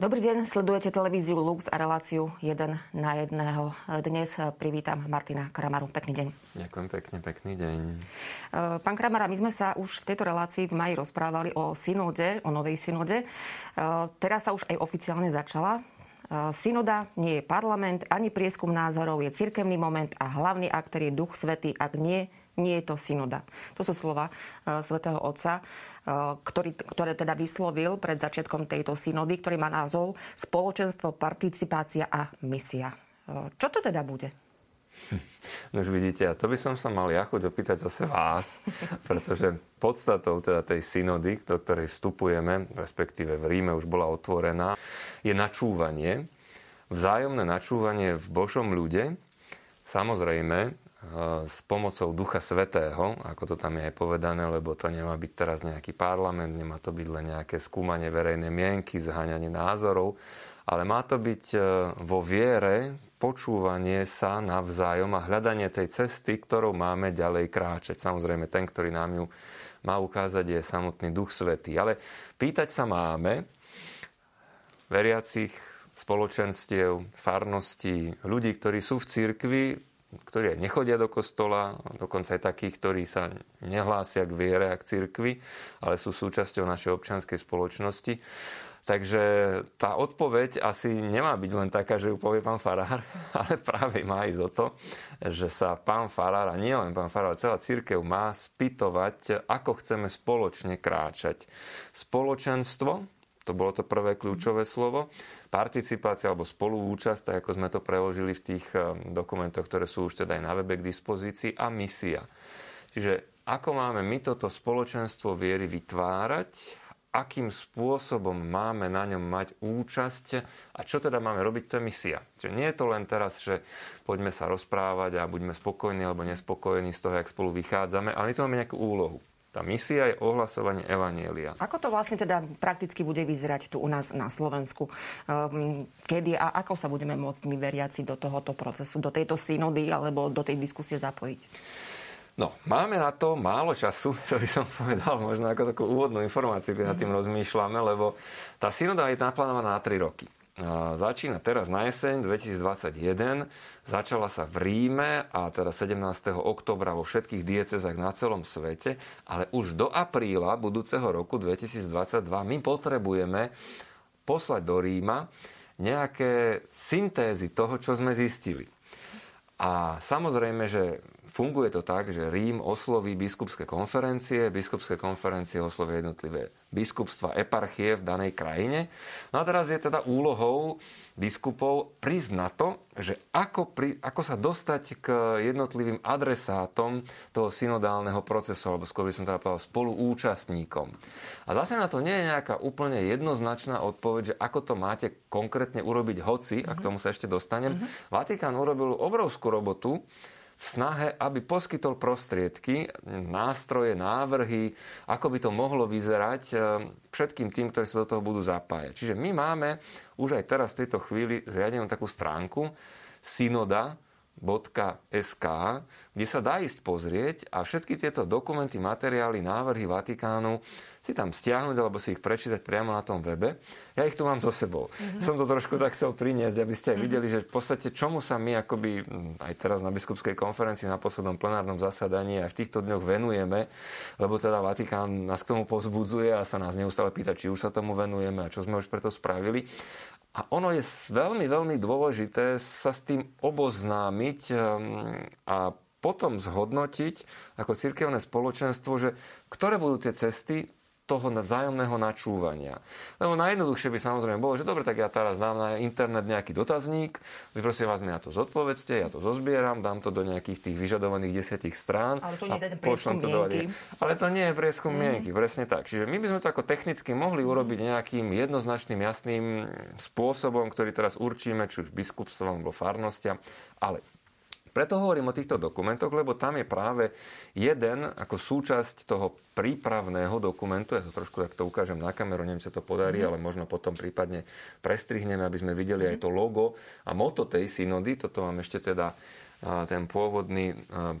Dobrý deň, sledujete televíziu Lux a reláciu 1 na jedného. Dnes privítam Martina Kramaru. Pekný deň. Ďakujem pekne, pekný deň. Pán Kramara, my sme sa už v tejto relácii v maji rozprávali o synode, o novej synode. Teraz sa už aj oficiálne začala. Synoda nie je parlament, ani prieskum názorov, je cirkevný moment a hlavný aktor je duch svety. Ak nie, nie je to synoda. To sú slova svätého Otca. Eh, ktorý, ktoré teda vyslovil pred začiatkom tejto synody, ktorý má názov Spoločenstvo, participácia a misia. Eh, čo to teda bude? No už vidíte, a to by som sa mal ja chuť opýtať zase vás, pretože podstatou teda tej synody, do ktorej vstupujeme, respektíve v Ríme už bola otvorená, je načúvanie, vzájomné načúvanie v Božom ľude, samozrejme s pomocou Ducha Svetého, ako to tam je aj povedané, lebo to nemá byť teraz nejaký parlament, nemá to byť len nejaké skúmanie verejnej mienky, zháňanie názorov, ale má to byť e, vo viere počúvanie sa navzájom a hľadanie tej cesty, ktorou máme ďalej kráčať. Samozrejme, ten, ktorý nám ju má ukázať, je samotný Duch Svetý. Ale pýtať sa máme veriacich spoločenstiev, farností, ľudí, ktorí sú v cirkvi, ktorí aj nechodia do kostola, dokonca aj takých, ktorí sa nehlásia k viere a k cirkvi, ale sú súčasťou našej občianskej spoločnosti. Takže tá odpoveď asi nemá byť len taká, že ju povie pán Farár, ale práve má ísť o to, že sa pán Farár, a nie len pán Farár, celá církev má spýtovať, ako chceme spoločne kráčať. Spoločenstvo, to bolo to prvé kľúčové slovo, participácia alebo spoluúčasť, tak ako sme to preložili v tých eh, dokumentoch, ktoré sú už teda aj na webe k dispozícii, a misia. Čiže ako máme my toto spoločenstvo viery vytvárať, akým spôsobom máme na ňom mať účasť a čo teda máme robiť, to je misia. Čiže nie je to len teraz, že poďme sa rozprávať a buďme spokojní alebo nespokojní z toho, jak spolu vychádzame, ale my to máme nejakú úlohu. Tá misia je ohlasovanie Evanielia. Ako to vlastne teda prakticky bude vyzerať tu u nás na Slovensku? Ehm, kedy a ako sa budeme môcť my veriaci do tohoto procesu, do tejto synody alebo do tej diskusie zapojiť? No, máme na to málo času, to by som povedal možno ako takú úvodnú informáciu, keď nad tým rozmýšľame, lebo tá synoda je naplánovaná na 3 roky. Začína teraz na jeseň 2021, začala sa v Ríme a teda 17. oktobra vo všetkých diecezách na celom svete, ale už do apríla budúceho roku 2022 my potrebujeme poslať do Ríma nejaké syntézy toho, čo sme zistili. A samozrejme, že funguje to tak, že Rím osloví biskupské konferencie, biskupské konferencie oslovia jednotlivé biskupstva, eparchie v danej krajine. No a teraz je teda úlohou biskupov na to, že ako, pri, ako sa dostať k jednotlivým adresátom toho synodálneho procesu, alebo skôr by som teda povedal spoluúčastníkom. A zase na to nie je nejaká úplne jednoznačná odpoveď, že ako to máte konkrétne urobiť hoci, mm-hmm. a k tomu sa ešte dostanem. Mm-hmm. Vatikán urobil obrovskú robotu, v snahe, aby poskytol prostriedky, nástroje, návrhy, ako by to mohlo vyzerať e, všetkým tým, ktorí sa do toho budú zapájať. Čiže my máme už aj teraz v tejto chvíli zriadenú takú stránku synoda, SK, kde sa dá ísť pozrieť a všetky tieto dokumenty, materiály, návrhy Vatikánu si tam stiahnuť alebo si ich prečítať priamo na tom webe. Ja ich tu mám so sebou. Mm-hmm. Som to trošku tak chcel priniesť, aby ste aj mm-hmm. videli, že v podstate čomu sa my akoby aj teraz na biskupskej konferencii na poslednom plenárnom zasadaní a v týchto dňoch venujeme, lebo teda Vatikán nás k tomu pozbudzuje a sa nás neustále pýta, či už sa tomu venujeme a čo sme už preto spravili. A ono je veľmi, veľmi dôležité sa s tým oboznámiť ehm, a potom zhodnotiť ako cirkevné spoločenstvo, že ktoré budú tie cesty, toho vzájomného načúvania. Lebo najjednoduchšie by samozrejme bolo, že dobre, tak ja teraz dám na internet nejaký dotazník, vy prosím vás mi na to zodpovedzte, ja to zozbieram, dám to do nejakých tých vyžadovaných desiatich strán. Ale to nie je prieskum to do... Ale to nie je prieskum mm. mienky, presne tak. Čiže my by sme to ako technicky mohli urobiť nejakým jednoznačným, jasným spôsobom, ktorý teraz určíme, či už biskupstvom alebo farnostiam, ale preto hovorím o týchto dokumentoch, lebo tam je práve jeden ako súčasť toho prípravného dokumentu, ja to trošku tak to ukážem na kameru, neviem, sa to podarí, mm. ale možno potom prípadne prestrihneme, aby sme videli mm. aj to logo a moto tej synody, toto mám ešte teda ten pôvodný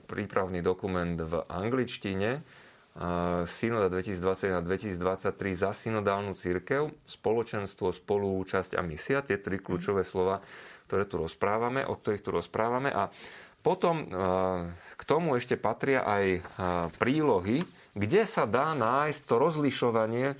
prípravný dokument v angličtine, synoda 2021 a 2023 za synodálnu církev, spoločenstvo, spolúčasť a misia, tie tri kľúčové slova, ktoré tu rozprávame, o ktorých tu rozprávame. A potom k tomu ešte patria aj prílohy, kde sa dá nájsť to rozlišovanie,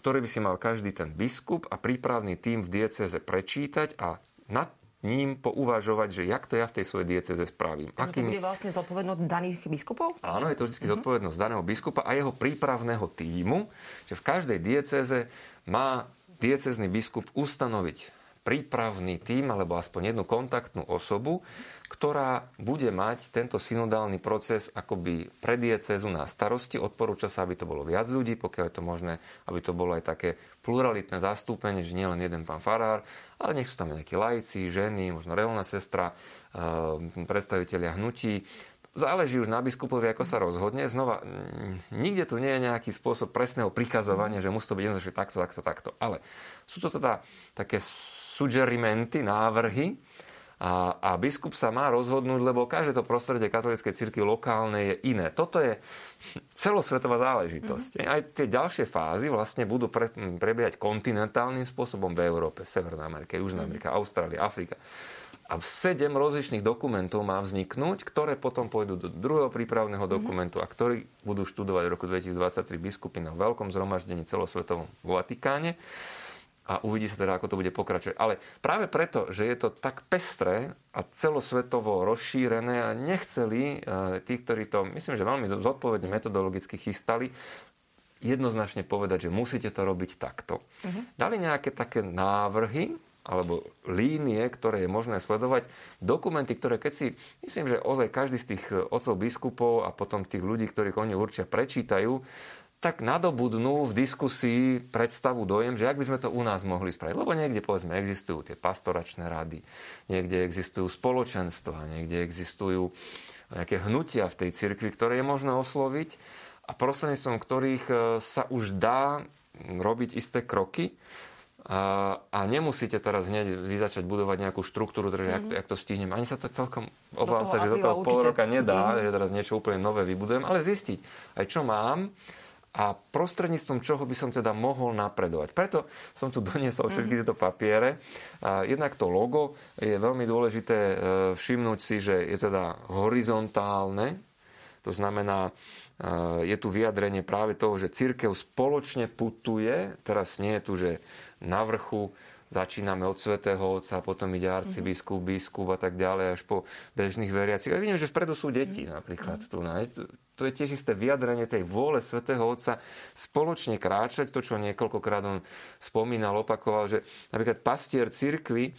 ktoré by si mal každý ten biskup a prípravný tým v dieceze prečítať a nad ním pouvažovať, že jak to ja v tej svojej dieceze spravím. Akými... To bude vlastne zodpovednosť daných biskupov? Áno, je to vždy uh-huh. zodpovednosť daného biskupa a jeho prípravného týmu, že v každej dieceze má diecezný biskup ustanoviť prípravný tým alebo aspoň jednu kontaktnú osobu, ktorá bude mať tento synodálny proces akoby pre diecezu na starosti. Odporúča sa, aby to bolo viac ľudí, pokiaľ je to možné, aby to bolo aj také pluralitné zastúpenie, že nielen jeden pán farár, ale nech sú tam nejakí lajci, ženy, možno reálna sestra, eh, predstavitelia hnutí, záleží už na biskupovi, ako sa rozhodne. Znova, nikde tu nie je nejaký spôsob presného prikazovania, že musí to byť jednoznačne takto, takto, takto. Ale sú to teda také suggerimenty, návrhy, a, a biskup sa má rozhodnúť, lebo každé to prostredie katolíckej cirkvi lokálne je iné. Toto je celosvetová záležitosť. Mm-hmm. Aj tie ďalšie fázy vlastne budú pre, prebiehať kontinentálnym spôsobom v Európe, Severná Amerika, Južná mm-hmm. Amerika, Austrália, Afrika. A sedem rozličných dokumentov má vzniknúť, ktoré potom pôjdu do druhého prípravného mhm. dokumentu a ktorí budú študovať v roku 2023 biskupy na veľkom zhromaždení celosvetovom v Vatikáne a uvidí sa teda, ako to bude pokračovať. Ale práve preto, že je to tak pestré a celosvetovo rozšírené a nechceli e, tí, ktorí to, myslím, že veľmi zodpovedne metodologicky chystali, jednoznačne povedať, že musíte to robiť takto. Uh-huh. Dali nejaké také návrhy, alebo línie, ktoré je možné sledovať, dokumenty, ktoré keď si, myslím, že ozaj každý z tých otcov biskupov a potom tých ľudí, ktorých oni určia, prečítajú, tak nadobudnú v diskusii predstavu dojem, že ak by sme to u nás mohli spraviť. Lebo niekde, povedzme, existujú tie pastoračné rady, niekde existujú spoločenstva, niekde existujú nejaké hnutia v tej cirkvi, ktoré je možné osloviť a prostredníctvom ktorých e, sa už dá robiť isté kroky a, a nemusíte teraz hneď vy začať budovať nejakú štruktúru, že mm-hmm. jak, to, jak to stihnem. Ani sa to celkom, obávam sa, že za toho pol roka nedá, mm-hmm. že teraz niečo úplne nové vybudujem, ale zistiť aj čo mám, a prostredníctvom čoho by som teda mohol napredovať. Preto som tu doniesol všetky mhm. tieto papiere. Jednak to logo je veľmi dôležité e, všimnúť si, že je teda horizontálne, to znamená, e, je tu vyjadrenie práve toho, že církev spoločne putuje, teraz nie je tu, že na vrchu začíname od svätého Otca, potom ide arcibiskup, biskup a tak ďalej, až po bežných veriacich. A vidím, že vpredu sú deti napríklad tu. To je tiež isté vyjadrenie tej vôle svätého Otca spoločne kráčať, to, čo niekoľkokrát on spomínal, opakoval, že napríklad pastier cirkvi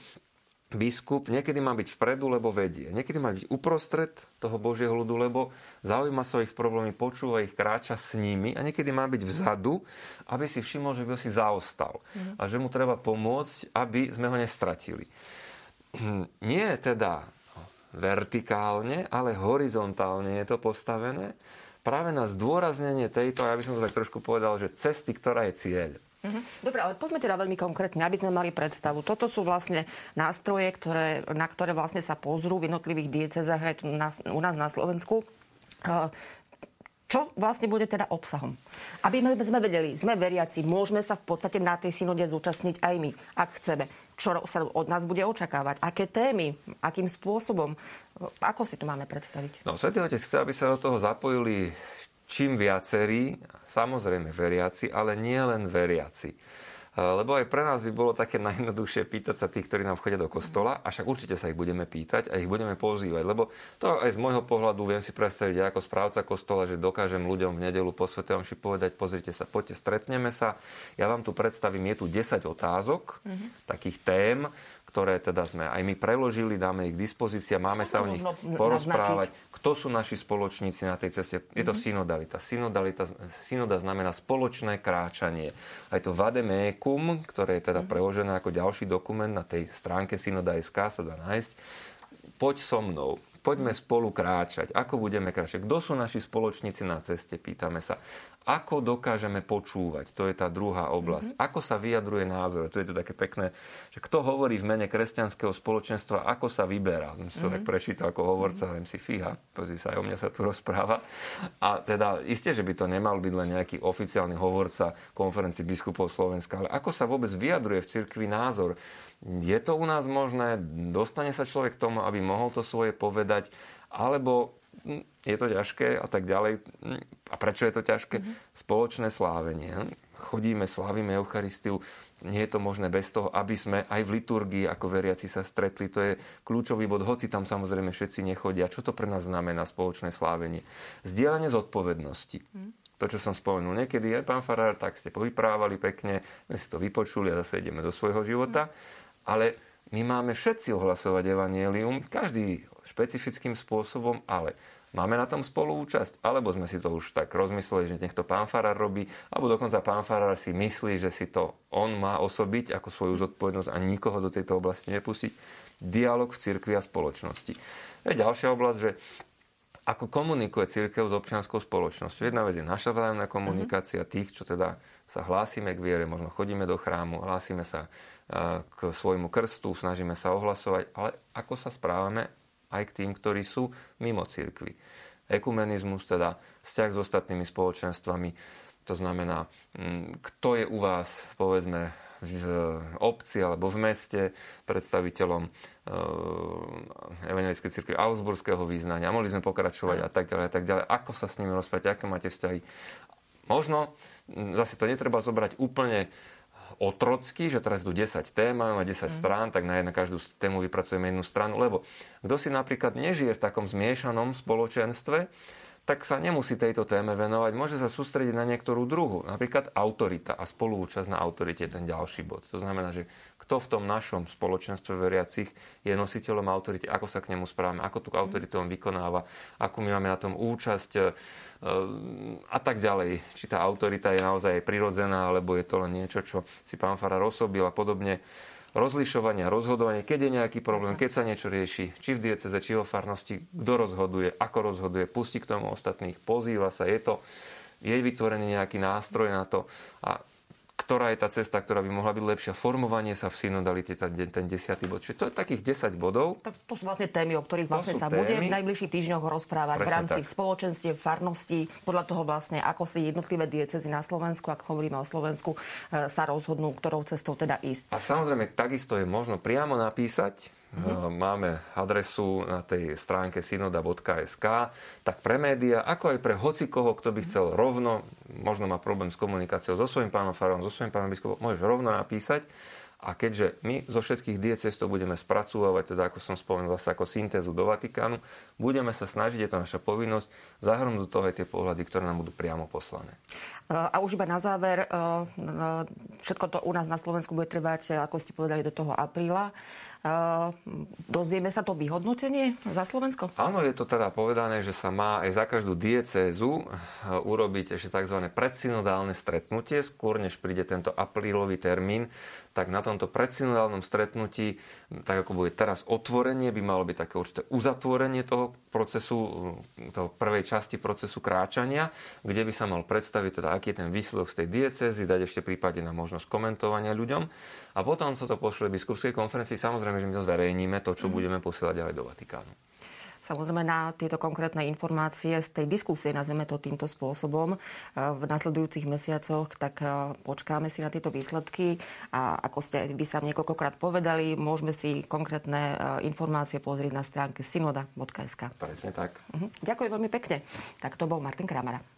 biskup niekedy má byť vpredu, lebo vedie. Niekedy má byť uprostred toho Božieho ľudu, lebo zaujíma sa o ich problémy, počúva ich, kráča s nimi a niekedy má byť vzadu, aby si všimol, že kto si zaostal mm. a že mu treba pomôcť, aby sme ho nestratili. Nie je teda vertikálne, ale horizontálne je to postavené práve na zdôraznenie tejto, ja by som to tak trošku povedal, že cesty, ktorá je cieľ. Mhm. Dobre, ale poďme teda veľmi konkrétne, aby sme mali predstavu. Toto sú vlastne nástroje, ktoré, na ktoré vlastne sa pozrú v jednotlivých diecezách aj tu na, u nás na Slovensku. Čo vlastne bude teda obsahom? Aby sme vedeli, sme veriaci, môžeme sa v podstate na tej synode zúčastniť aj my, ak chceme. Čo sa od nás bude očakávať? Aké témy? Akým spôsobom? Ako si to máme predstaviť? No, Svetý Otec chce, aby sa do toho zapojili čím viacerí, samozrejme veriaci, ale nie len veriaci. E, lebo aj pre nás by bolo také najjednoduchšie pýtať sa tých, ktorí nám vchodia do kostola, a však určite sa ich budeme pýtať a ich budeme pozývať. Lebo to aj z môjho pohľadu viem si predstaviť ja ako správca kostola, že dokážem ľuďom v nedelu po Svetom povedať, pozrite sa, poďte, stretneme sa, ja vám tu predstavím, je tu 10 otázok, mm-hmm. takých tém, ktoré teda sme aj my preložili, dáme ich k dispozícii a máme sa o nich porozprávať. Kto sú naši spoločníci na tej ceste? Je to mm-hmm. synodalita. synodalita. Synoda znamená spoločné kráčanie. Aj to vademékum, ktoré je teda mm-hmm. preložené ako ďalší dokument na tej stránke synoda.sk sa dá nájsť. Poď so mnou Poďme spolu kráčať. Ako budeme kráčať? Kto sú naši spoločníci na ceste? Pýtame sa. Ako dokážeme počúvať? To je tá druhá oblasť. Mm-hmm. Ako sa vyjadruje názor? To je to také pekné, že kto hovorí v mene kresťanského spoločenstva, ako sa vyberá. Som to mm-hmm. tak prečítal ako hovorca, mm-hmm. si fíha, pozri sa, aj o mňa sa tu rozpráva. A teda isté, že by to nemal byť len nejaký oficiálny hovorca konferencii biskupov Slovenska, ale ako sa vôbec vyjadruje v cirkvi názor? Je to u nás možné? Dostane sa človek k tomu, aby mohol to svoje povedať? Alebo hm, je to ťažké a tak ďalej. Hm, a prečo je to ťažké? Mm-hmm. Spoločné slávenie. Chodíme, slávime Eucharistiu. Nie je to možné bez toho, aby sme aj v liturgii ako veriaci sa stretli. To je kľúčový bod, hoci tam samozrejme všetci nechodia. Čo to pre nás znamená spoločné slávenie? Zdieľanie zodpovednosti. Mm. To, čo som spomenul niekedy, je pán Farár, tak ste povyprávali pekne, my si to vypočuli a zase ideme do svojho života. Mm. Ale my máme všetci ohlasovať evanielium, každý špecifickým spôsobom, ale Máme na tom spoluúčasť? Alebo sme si to už tak rozmysleli, že nech to pán Farár robí? Alebo dokonca pán Farár si myslí, že si to on má osobiť ako svoju zodpovednosť a nikoho do tejto oblasti nepustiť? Dialóg v cirkvi a spoločnosti. Je ďalšia oblasť, že ako komunikuje církev s občianskou spoločnosťou. Jedna vec je naša vzájomná komunikácia mm-hmm. tých, čo teda sa hlásime k viere, možno chodíme do chrámu, hlásime sa k svojmu krstu, snažíme sa ohlasovať, ale ako sa správame aj k tým, ktorí sú mimo cirkvi. Ekumenizmus, teda vzťah s ostatnými spoločenstvami, to znamená, mm, kto je u vás, povedzme, v obci alebo v meste predstaviteľom e, evangelickej cirkvi Augsburského význania. Mohli sme pokračovať a tak ďalej a tak ďalej. Ako sa s nimi rozprávať, aké máte vzťahy. Možno, zase to netreba zobrať úplne otrocky, že teraz idú 10 tém, máme 10 mm. strán, tak na, jednu každú tému vypracujeme jednu stranu, lebo kto si napríklad nežije v takom zmiešanom spoločenstve, tak sa nemusí tejto téme venovať. Môže sa sústrediť na niektorú druhu. Napríklad autorita a spoluúčasť na autorite je ten ďalší bod. To znamená, že kto v tom našom spoločenstve veriacich je nositeľom autority, ako sa k nemu správame, ako tú autoritu on vykonáva, ako my máme na tom účasť e, a tak ďalej. Či tá autorita je naozaj prirodzená, alebo je to len niečo, čo si pán Fara rozobil a podobne rozlišovanie a rozhodovanie, keď je nejaký problém, keď sa niečo rieši, či v dieceze, či vo farnosti, kto rozhoduje, ako rozhoduje, pustí k tomu ostatných, pozýva sa, je to, je vytvorený nejaký nástroj na to a ktorá je tá cesta, ktorá by mohla byť lepšia. Formovanie sa v synodalite, ten, ten desiatý bod. Čiže to je takých 10 bodov. Tak to sú vlastne témy, o ktorých vlastne sa témy. bude v najbližších týždňoch rozprávať Presne v rámci tak. spoločenstiev, farností, podľa toho vlastne, ako si jednotlivé diecezy na Slovensku, ak hovoríme o Slovensku, e, sa rozhodnú, ktorou cestou teda ísť. A samozrejme, takisto je možno priamo napísať Mm-hmm. Máme adresu na tej stránke synoda.sk, tak pre média, ako aj pre hocikoho, kto by chcel rovno, možno má problém s komunikáciou so svojím pánom farom, so svojím pánom biskupom, môžeš rovno napísať a keďže my zo všetkých diecest to budeme spracúvať, teda ako som spomenul, vlastne ako syntézu do Vatikánu, budeme sa snažiť, je to naša povinnosť, zahrnúť do toho aj tie pohľady, ktoré nám budú priamo poslané. A už iba na záver, všetko to u nás na Slovensku bude trvať, ako ste povedali, do toho apríla. Dozvieme sa to vyhodnotenie za Slovensko? Áno, je to teda povedané, že sa má aj za každú diecézu urobiť ešte tzv. predsynodálne stretnutie, skôr než príde tento aprílový termín, tak na tomto predsynodálnom stretnutí, tak ako bude teraz otvorenie, by malo byť také určité uzatvorenie toho procesu, toho prvej časti procesu kráčania, kde by sa mal predstaviť teda, aký je ten výsledok z tej diecezy, dať ešte prípade na možnosť komentovania ľuďom. A potom sa to pošle biskupskej konferencii. Samozrejme, že my to zverejníme, to, čo mm. budeme posielať ďalej do Vatikánu. Samozrejme na tieto konkrétne informácie z tej diskusie, nazveme to týmto spôsobom, eh, v nasledujúcich mesiacoch, tak eh, počkáme si na tieto výsledky a ako ste vy sa niekoľkokrát povedali, môžeme si konkrétne eh, informácie pozrieť na stránke synoda.sk. Presne tak. Mhm. Ďakujem veľmi pekne. Tak to bol Martin Kramara.